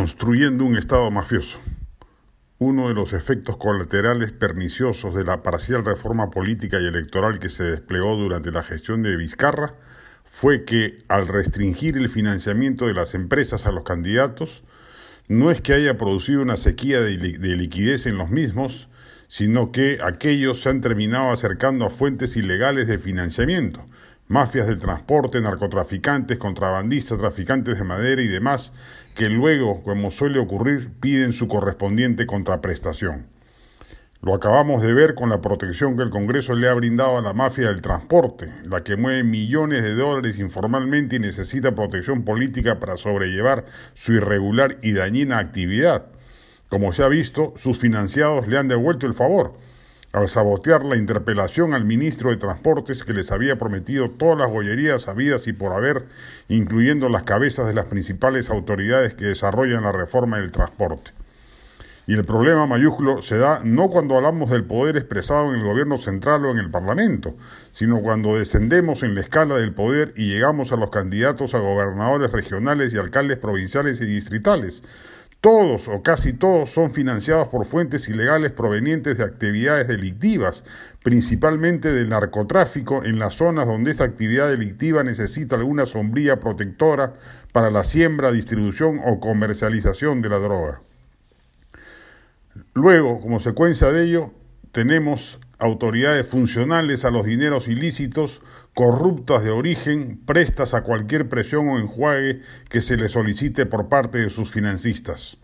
construyendo un Estado mafioso. Uno de los efectos colaterales perniciosos de la parcial reforma política y electoral que se desplegó durante la gestión de Vizcarra fue que, al restringir el financiamiento de las empresas a los candidatos, no es que haya producido una sequía de, liquidez en los mismos, sino que aquellos se han terminado acercando a fuentes ilegales de financiamiento, mafias del transporte, narcotraficantes, contrabandistas, traficantes de madera y demás, que luego, como suele ocurrir, piden su correspondiente contraprestación. Lo acabamos de ver con la protección que el Congreso le ha brindado a la mafia del transporte, la que mueve millones de dólares informalmente y necesita protección política para sobrellevar su irregular y dañina actividad. Como se ha visto, sus financiados le han devuelto el favor al sabotear la interpelación al ministro de Transportes que les había prometido todas las joyerías habidas y por haber, incluyendo las cabezas de las principales autoridades que desarrollan la reforma del transporte. Y el problema mayúsculo se da no cuando hablamos del poder expresado en el gobierno central o en el Parlamento, sino cuando descendemos en la escala del poder y llegamos a los candidatos a gobernadores regionales y alcaldes provinciales y distritales, todos o casi todos son financiados por fuentes ilegales provenientes de actividades delictivas, principalmente del narcotráfico en las zonas donde esta actividad delictiva necesita alguna sombría protectora para la siembra, distribución o comercialización de la droga. Luego, como secuencia de ello, tenemos autoridades funcionales a los dineros ilícitos, corruptas de origen, prestas a cualquier presión o enjuague que se les solicite por parte de sus financistas.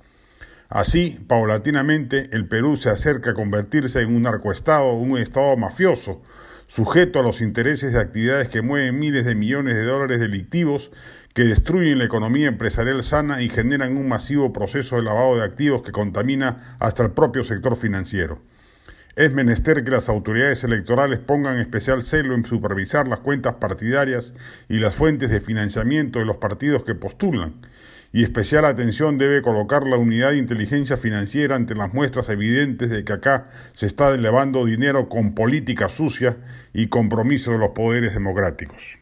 Así, paulatinamente, el Perú se acerca a convertirse en un narcoestado, un estado mafioso, sujeto a los intereses de actividades que mueven miles de millones de dólares delictivos, que destruyen la economía empresarial sana y generan un masivo proceso de lavado de activos que contamina hasta el propio sector financiero. Es menester que las autoridades electorales pongan especial celo en supervisar las cuentas partidarias y las fuentes de financiamiento de los partidos que postulan, y especial atención debe colocar la unidad de inteligencia financiera ante las muestras evidentes de que acá se está elevando dinero con política sucia y compromiso de los poderes democráticos.